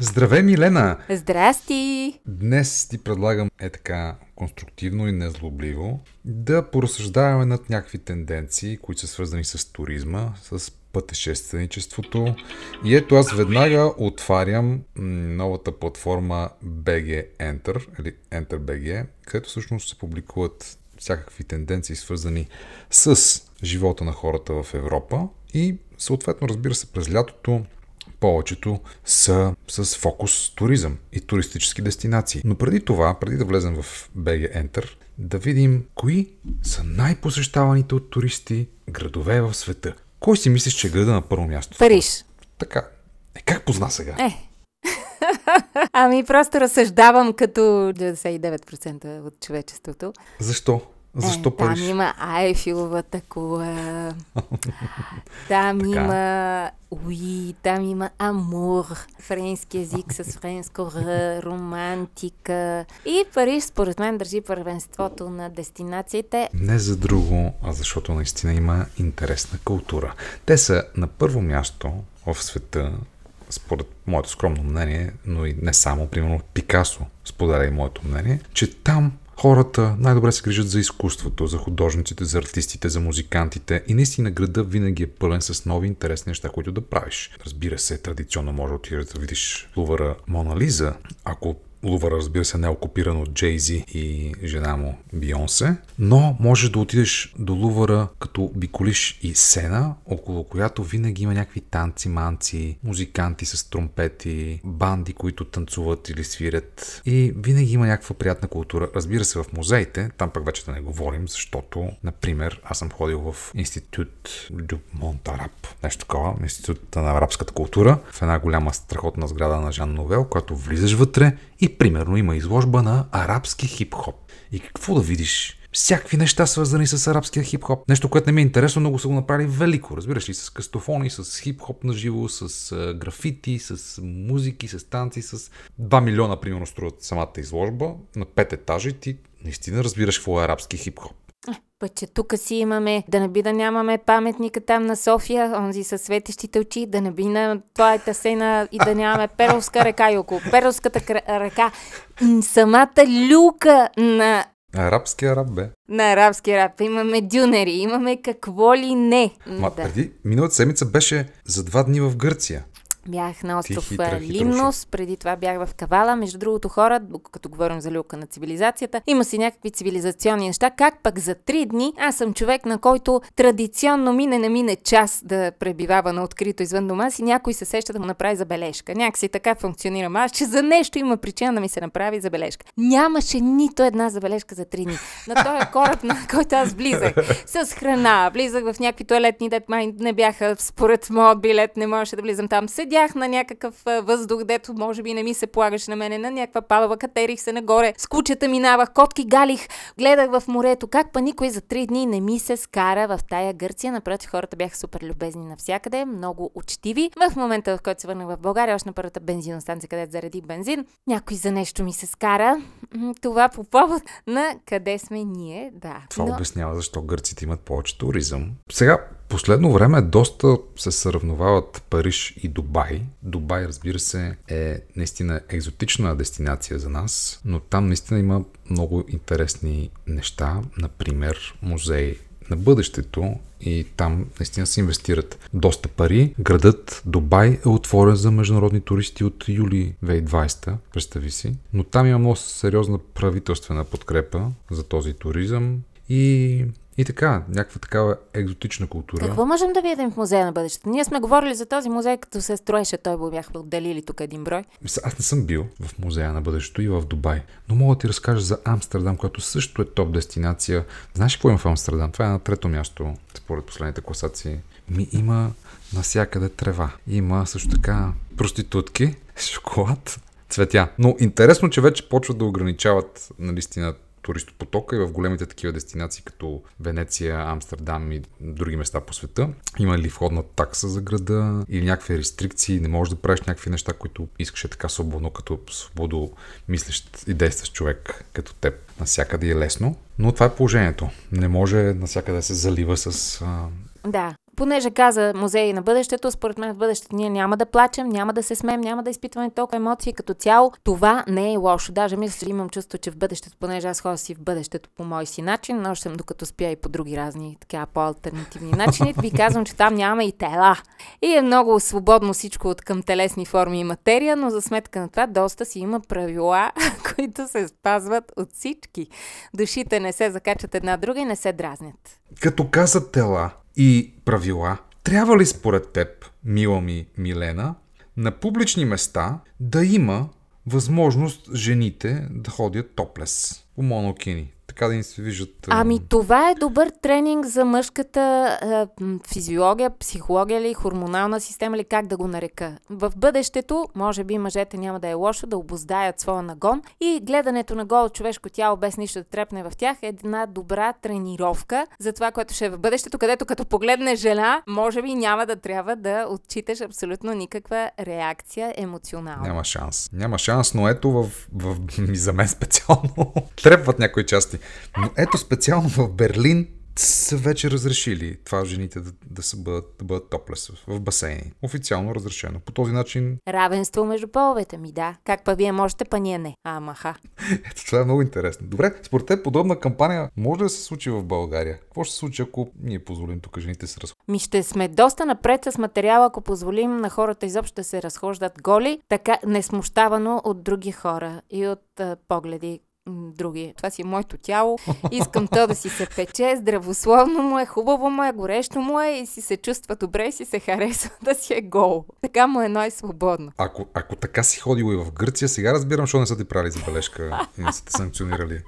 Здравей, Милена! Здрасти! Днес ти предлагам е така конструктивно и незлобливо да поразсъждаваме над някакви тенденции, които са свързани с туризма, с пътешественичеството. И ето аз веднага отварям новата платформа BG Enter, или Enter BG, където всъщност се публикуват всякакви тенденции, свързани с живота на хората в Европа. И съответно, разбира се, през лятото повечето са с фокус туризъм и туристически дестинации. Но преди това, преди да влезем в BG Enter, да видим кои са най-посещаваните от туристи градове в света. Кой си мислиш, че е града на първо място? Париж. Така. Е, как позна сега? Е. ами просто разсъждавам като 99% от човечеството. Защо? Защо е, Париж? Там има Айфиловата кула. там Така. има Уи, там има амур, френски език с френско р, романтика. И Париж, според мен, държи първенството на дестинациите. Не за друго, а защото наистина има интересна култура. Те са на първо място в света, според моето скромно мнение, но и не само, примерно Пикасо споделя и моето мнение, че там хората най-добре се грижат за изкуството, за художниците, за артистите, за музикантите и наистина града винаги е пълен с нови интересни неща, които да правиш. Разбира се, традиционно може да отидеш да видиш Лувъра Мона Лиза, ако Лувър, разбира се, не е окупиран от Джейзи и жена му Бионсе, но можеш да отидеш до Лувъра като обиколиш и сена, около която винаги има някакви танци, манци, музиканти с тромпети, банди, които танцуват или свирят и винаги има някаква приятна култура. Разбира се, в музеите, там пък вече да не говорим, защото, например, аз съм ходил в Институт Дю Монтараб, нещо такова, Института на арабската култура, в една голяма страхотна сграда на Жан Новел, която влизаш вътре и примерно има изложба на арабски хип-хоп. И какво да видиш? Всякакви неща свързани с арабския хип-хоп. Нещо, което не ми е интересно, много са го направили велико. Разбираш ли, с кастофони, с хип-хоп на живо, с графити, с музики, с танци, с 2 милиона, примерно, струват самата изложба на 5 етажа и ти наистина разбираш какво е арабски хип-хоп. Път, че тук си имаме, да не би да нямаме паметника там на София, онзи със светещите очи, да не би на твоята сена и да нямаме Перовска река и около Перовската кра- река. Самата люка на Арабски араб, бе. на арабски рап. Имаме дюнери, имаме какво ли не. Ма да. преди, миналата седмица беше за два дни в Гърция. Бях на остров хитра. Лимнос, преди това бях в Кавала. Между другото хора, като говорим за люка на цивилизацията, има си някакви цивилизационни неща. Как пък за три дни аз съм човек, на който традиционно мине не мине час да пребивава на открито извън дома си, някой се сеща да му направи забележка. Някакси така функционирам аз, че за нещо има причина да ми се направи забележка. Нямаше нито една забележка за три дни. На този кораб, на който аз влизах, с храна, влизах в някакви туалетни, дет май не бяха според моят билет, не можеше да влизам там. Седях на някакъв въздух, дето може би не ми се полагаше на мене, на някаква палава, катерих се нагоре, с кучета минавах, котки галих, гледах в морето, как па никой за три дни не ми се скара в тая Гърция. Напротив, хората бяха супер любезни навсякъде, много учтиви. В момента, в който се върнах в България, още на първата бензиностанция, където заредих бензин, някой за нещо ми се скара. Това по повод на къде сме ние, да. Това Но- обяснява защо гърците имат повече туризъм. Сега, последно време доста се сравновават Париж и Дубай. Дубай, разбира се, е наистина екзотична дестинация за нас, но там наистина има много интересни неща, например музей на бъдещето и там наистина се инвестират доста пари. Градът Дубай е отворен за международни туристи от юли 2020, представи си. Но там има много сериозна правителствена подкрепа за този туризъм и, и така, някаква такава екзотична култура. Какво можем да видим в музея на бъдещето? Ние сме говорили за този музей, като се строеше, той го бяхме отделили тук един брой. Аз не съм бил в музея на бъдещето и в Дубай, но мога да ти разкажа за Амстердам, който също е топ дестинация. Знаеш какво има в Амстердам? Това е на трето място, според последните класации. Ми има насякъде трева. Има също така проститутки, шоколад, цветя. Но интересно, че вече почват да ограничават наистина туристопотока и в големите такива дестинации, като Венеция, Амстердам и други места по света. Има ли входна такса за града или някакви рестрикции, не можеш да правиш някакви неща, които искаш е така свободно, като свободо мислещ и действащ човек като теб. Насякъде е лесно, но това е положението. Не може насякъде да се залива с а, Да. Понеже каза музеи на бъдещето, според мен в бъдещето ние няма да плачем, няма да се смеем, няма да изпитваме толкова емоции като цяло. Това не е лошо. Даже мисля, че имам чувство, че в бъдещето, понеже аз ходя си в бъдещето по мой си начин, но съм докато спя и по други разни така по-алтернативни начини, ви казвам, че там няма и тела. И е много свободно всичко от към телесни форми и материя, но за сметка на това доста си има правила, които се спазват от всички. Душите не се закачат една друга и не се дразнят. Като казат тела, и правила, трябва ли според теб, мила ми Милена, на публични места да има възможност жените да ходят топлес по монокини? Така да им се виждат. Ами това е добър тренинг за мъжката а, физиология, психология ли, хормонална система ли, как да го нарека. В бъдещето, може би мъжете няма да е лошо да обоздаят своя нагон и гледането на голо човешко тяло без нищо да трепне в тях е една добра тренировка за това, което ще е в бъдещето, където като погледне жена, може би няма да трябва да отчиташ абсолютно никаква реакция емоционална. Няма шанс. Няма шанс, но ето в, в за мен специално трепват някои части. Но ето специално в Берлин са вече разрешили това жените да, да, са бъдат, да бъдат топлес в басейни. Официално разрешено. По този начин... Равенство между половете ми, да. Как па вие можете, па ние не. Ама ха. Ето това е много интересно. Добре, според теб подобна кампания може да се случи в България? Какво ще се случи, ако ние позволим тук жените се разходят? Ми ще сме доста напред с материала, ако позволим на хората изобщо да се разхождат голи, така несмущавано от други хора и от а, погледи, други. Това си е моето тяло. Искам то да си се пече, здравословно му е, хубаво му е, горещо му е и си се чувства добре и си се харесва да си е гол. Така му е най-свободно. Ако, ако така си ходил и в Гърция, сега разбирам, защо не са ти правили забележка и не са те санкционирали.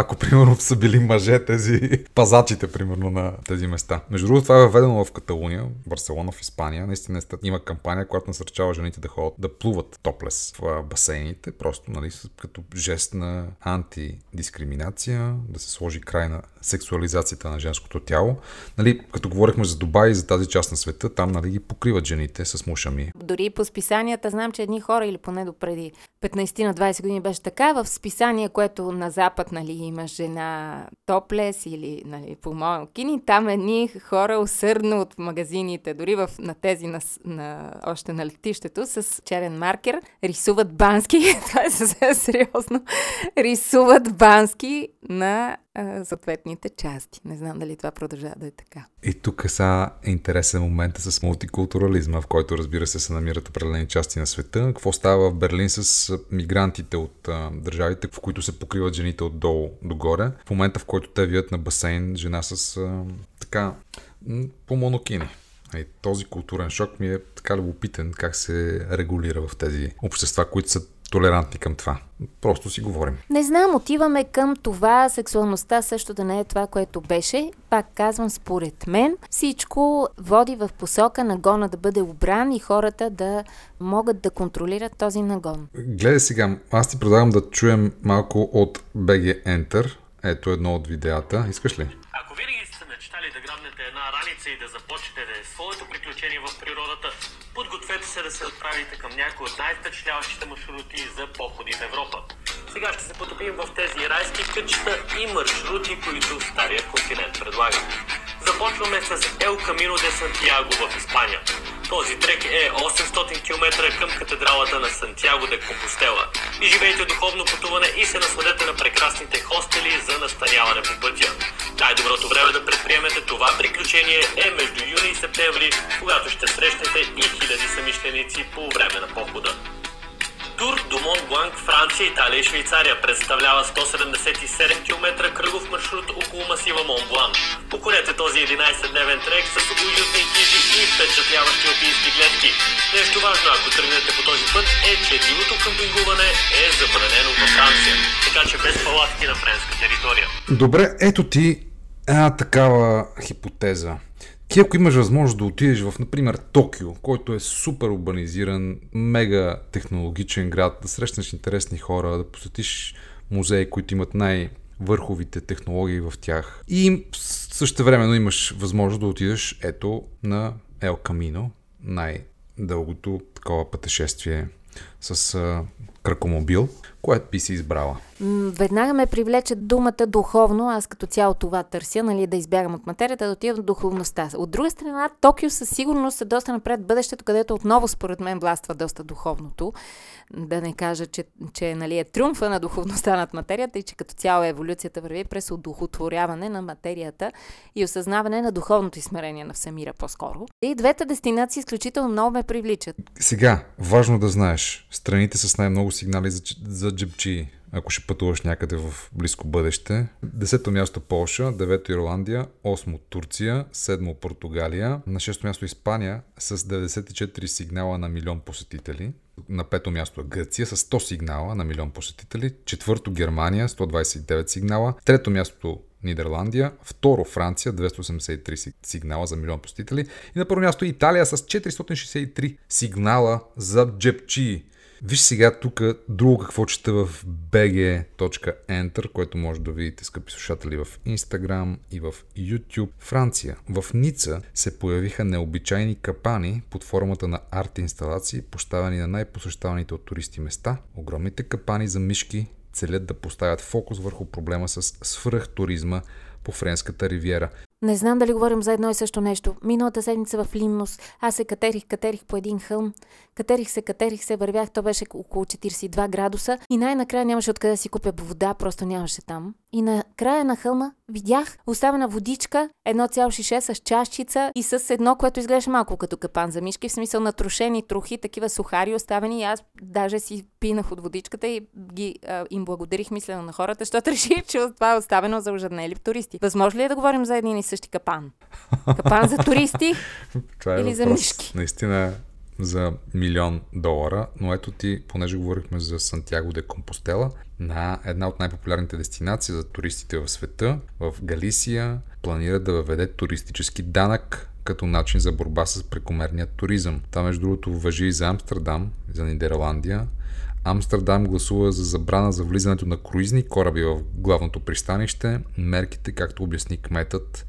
Ако, примерно, са били мъже тези пазачите, примерно, на тези места. Между другото, това е въведено в Каталуния, Барселона, в Испания. Наистина има кампания, която насърчава жените да ходят, да плуват топлес в басейните, просто, нали, като жест на антидискриминация, да се сложи край на сексуализацията на женското тяло. Нали, като говорихме за Дубай и за тази част на света, там нали, ги покриват жените с мушами. Дори по списанията знам, че едни хора, или поне до преди 15 на 20 години беше така, в списание, което на Запад нали, има жена топлес или нали, по кини, там едни хора усърдно от магазините, дори в, на тези на, на, още на летището, с черен маркер, рисуват бански, това е съвсем сериозно, рисуват бански на а, съответните части. Не знам дали това продължава да е така. И тук са е интересен момент с мултикултурализма, в който разбира се се намират определени части на света. Какво става в Берлин с мигрантите от а, държавите, в които се покриват жените отдолу догоре. В момента, в който те вият на басейн жена с а, така по монокини. И този културен шок ми е така любопитен как се регулира в тези общества, които са толерантни към това. Просто си говорим. Не знам, отиваме към това сексуалността също да не е това, което беше. Пак казвам, според мен, всичко води в посока нагона да бъде обран и хората да могат да контролират този нагон. Гледай сега, аз ти предлагам да чуем малко от BG Enter. Ето едно от видеята. Искаш ли? Ако винаги да грабнете една раница и да започнете да е своето приключение в природата, Подгответе се да се отправите към някои от най-впечатляващите маршрути за походи в Европа. Сега ще се потопим в тези райски кътчета и маршрути, които Стария континент предлага. Започваме с El Camino de Santiago в Испания. Този трек е 800 км към катедралата на Сантьяго де Компостела. И живейте духовно пътуване и се насладете на прекрасните хостели за настаняване по пътя. Най-доброто време да предприемете това приключение е между юни и септември, когато ще срещнете и хиляди самишленици по време на похода. Тур до Мон Бланк, Франция, Италия и Швейцария представлява 177 км кръгов маршрут около масива Мон Блан. Покорете този 11-дневен трек с уютни хижи и впечатляващи опийски гледки. Нещо важно, ако тръгнете по този път, е, че дивото къмпингуване е забранено във Франция, така че без палатки на френска територия. Добре, ето ти една такава хипотеза. Ти ако имаш възможност да отидеш в, например, Токио, който е супер урбанизиран, мега технологичен град, да срещнеш интересни хора, да посетиш музеи, които имат най- върховите технологии в тях. И също времено имаш възможност да отидеш ето на Ел Камино, най-дългото такова пътешествие с а, кракомобил, Кое би си избрала? Веднага ме привлече думата духовно, аз като цяло това търся, нали, да избягам от материята, да отида до духовността. От друга страна, Токио със сигурност е доста напред бъдещето, където отново според мен властва доста духовното. Да не кажа, че, че нали, е триумфа на духовността над материята и че като цяло еволюцията върви през удохотворяване на материята и осъзнаване на духовното измерение на всемира по-скоро. И двете дестинации изключително много ме привличат. Сега, важно да знаеш, страните с най-много сигнали за, за джепчи ако ще пътуваш някъде в близко бъдеще. Десето място Полша, девето Ирландия, осмо Турция, седмо Португалия, на шесто място Испания с 94 сигнала на милион посетители. На пето място Гърция с 100 сигнала на милион посетители. Четвърто Германия 129 сигнала. Трето място Нидерландия, второ Франция 283 сигнала за милион посетители и на първо място Италия с 463 сигнала за джепчи. Виж сега тук друго какво чета в bg.enter, което може да видите, скъпи слушатели, в Instagram и в YouTube. Франция. В Ница се появиха необичайни капани под формата на арт инсталации, поставени на най-посещаваните от туристи места. Огромните капани за мишки целят да поставят фокус върху проблема с свръхтуризма по Френската ривиера. Не знам дали говорим за едно и също нещо. Миналата седмица в Лимнос аз се катерих, катерих по един хълм. Катерих се, катерих се, вървях, то беше около 42 градуса и най-накрая нямаше откъде да си купя вода, просто нямаше там. И на края на хълма видях оставена водичка, едно цяло шише с чашчица и с едно, което изглежда малко като капан за мишки, в смисъл на трошени трохи, такива сухари оставени и аз даже си пинах от водичката и ги, а, им благодарих мислено на хората, защото реших, че това е оставено за ожеднели туристи. Възможно ли е да говорим за един и същи капан? Капан за туристи Това е или за мишки? Наистина за милион долара, но ето ти, понеже говорихме за Сантьяго де Компостела, на една от най-популярните дестинации за туристите в света, в Галисия, планира да въведе туристически данък като начин за борба с прекомерния туризъм. Това, между другото, въжи и за Амстердам, за Нидерландия. Амстердам гласува за забрана за влизането на круизни кораби в главното пристанище. Мерките, както обясни кметът,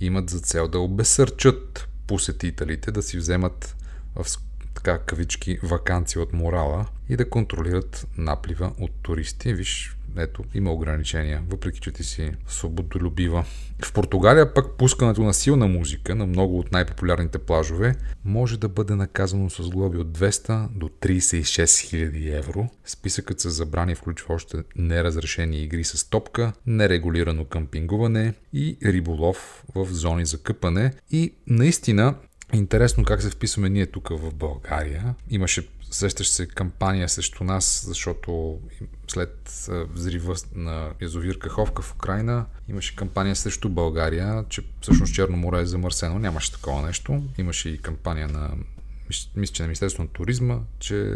имат за цел да обесърчат посетителите да си вземат в така кавички вакансия от морала и да контролират наплива от туристи. Виж, ето, има ограничения, въпреки че ти си свободолюбива. В Португалия пък пускането на силна музика на много от най-популярните плажове може да бъде наказано с глоби от 200 до 36 000 евро. Списъкът с забрани включва още неразрешени игри с топка, нерегулирано къмпингуване и риболов в зони за къпане. И наистина Интересно как се вписваме ние тук в България. Имаше, сещаш се, кампания срещу нас, защото след взрива на язовир Каховка в Украина имаше кампания срещу България, че всъщност Черно море е замърсено. Нямаше такова нещо. Имаше и кампания на мисля, че на Министерството на туризма, че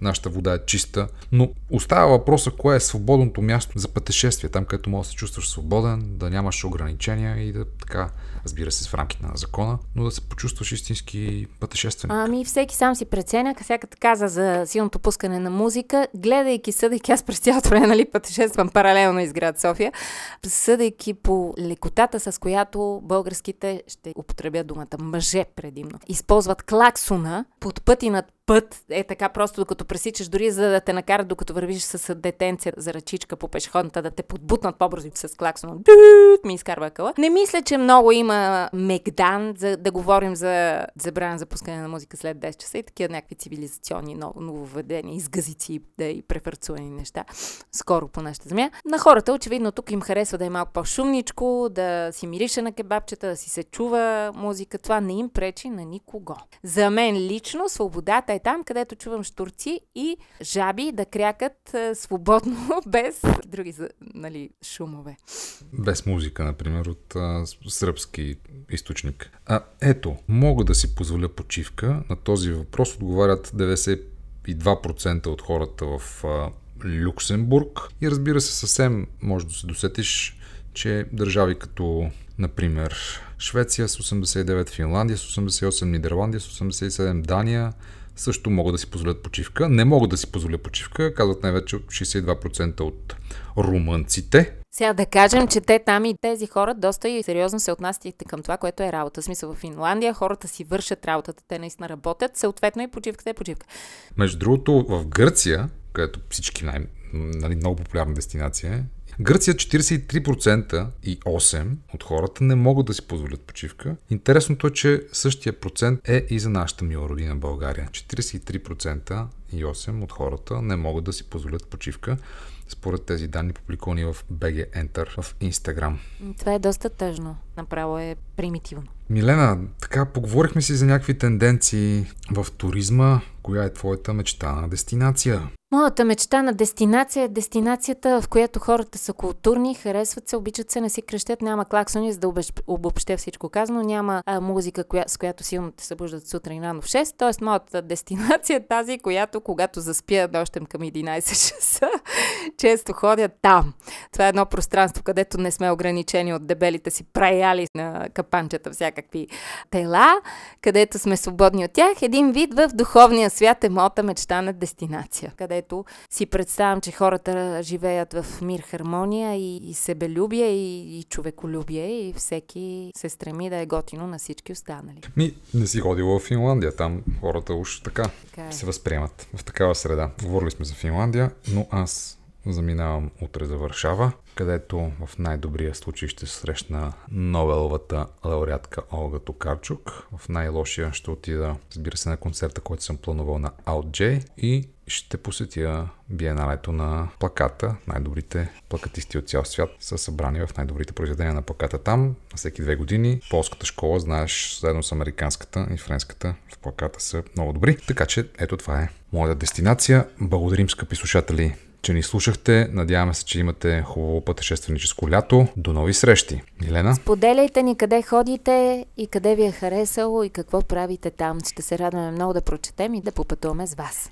нашата вода е чиста. Но остава въпроса, кое е свободното място за пътешествие, там където можеш да се чувстваш свободен, да нямаш ограничения и да така, разбира се, в рамките на закона, но да се почувстваш истински пътешественик. Ами всеки сам си преценя, сега каза за силното пускане на музика, гледайки, съдейки, аз през цялото време нали, пътешествам паралелно из град София, съдейки по лекотата, с която българските, ще употребя думата мъже предимно, използват клаксона под пъти над път, е така просто докато пресичаш, дори за да те накарат докато вървиш с детенция за ръчичка по пешеходната, да те подбутнат по-бързо с клаксона. Дут, ми изкарва къла. Не мисля, че много има мегдан да говорим за забрана за на музика след 10 часа и такива някакви цивилизационни нововведения, изгазици да и префарцувани неща скоро по нашата земя. На хората очевидно тук им харесва да е малко по-шумничко, да си мирише на кебабчета, да си се чува музика. Това не им пречи на никого. За мен лично свободата е там, където чувам штурци и жаби да крякат а, свободно, без други нали, шумове. Без музика, например, от а, сръбски източник. А ето, мога да си позволя почивка. На този въпрос отговарят 92% от хората в а, Люксембург. И разбира се, съвсем може да се досетиш, че държави като, например, Швеция с 89, Финландия с 88, Нидерландия с 87, Дания също могат да си позволят почивка. Не могат да си позволят почивка, казват най-вече 62% от румънците. Сега да кажем, че те там и тези хора доста и сериозно се отнасят към това, което е работа. В смисъл в Финландия хората си вършат работата, те наистина работят, съответно и почивката е почивка. Между другото, в Гърция, където всички най- нали, много популярна дестинация е. Гърция 43% и 8% от хората не могат да си позволят почивка. Интересното е, че същия процент е и за нашата мила родина България. 43% и 8% от хората не могат да си позволят почивка според тези данни, публикувани в BG Enter в Instagram. Това е доста тъжно. Направо е примитивно. Милена, така поговорихме си за някакви тенденции в туризма. Коя е твоята мечта на дестинация? Моята мечта на дестинация е дестинацията, в която хората са културни, харесват се, обичат се, не си крещят, няма клаксони, за да обобщя всичко казано, няма а, музика, коя, с която силно те събуждат сутрин рано в 6, т.е. моята дестинация е тази, която когато заспя нощем към 11 часа, често ходя там. Това е едно пространство, където не сме ограничени от дебелите си праяли на капанчета всякакви тела, където сме свободни от тях. Един вид в духовния свят е моята мечта на дестинация, където където си представям, че хората живеят в мир, хармония и, и себелюбие и, и човеколюбие и всеки се стреми да е готино на всички останали. Ми, не си ходила в Финландия, там хората уж така, така е. се възприемат в такава среда. Говорили сме за Финландия, но аз заминавам утре за Варшава, където в най-добрия случай ще срещна Нобеловата лауреатка Олга Токарчук. В най-лошия ще отида, разбира се, на концерта, който съм планувал на Out J и ще посетя биеналето на плаката. Най-добрите плакатисти от цял свят са събрани в най-добрите произведения на плаката там. На всеки две години полската школа, знаеш, заедно с американската и френската в плаката са много добри. Така че ето това е моята дестинация. Благодарим, скъпи слушатели, че ни слушахте. Надяваме се, че имате хубаво пътешественическо лято. До нови срещи. Милена? Споделяйте ни къде ходите и къде ви е харесало и какво правите там. Ще се радваме много да прочетем и да попътуваме с вас.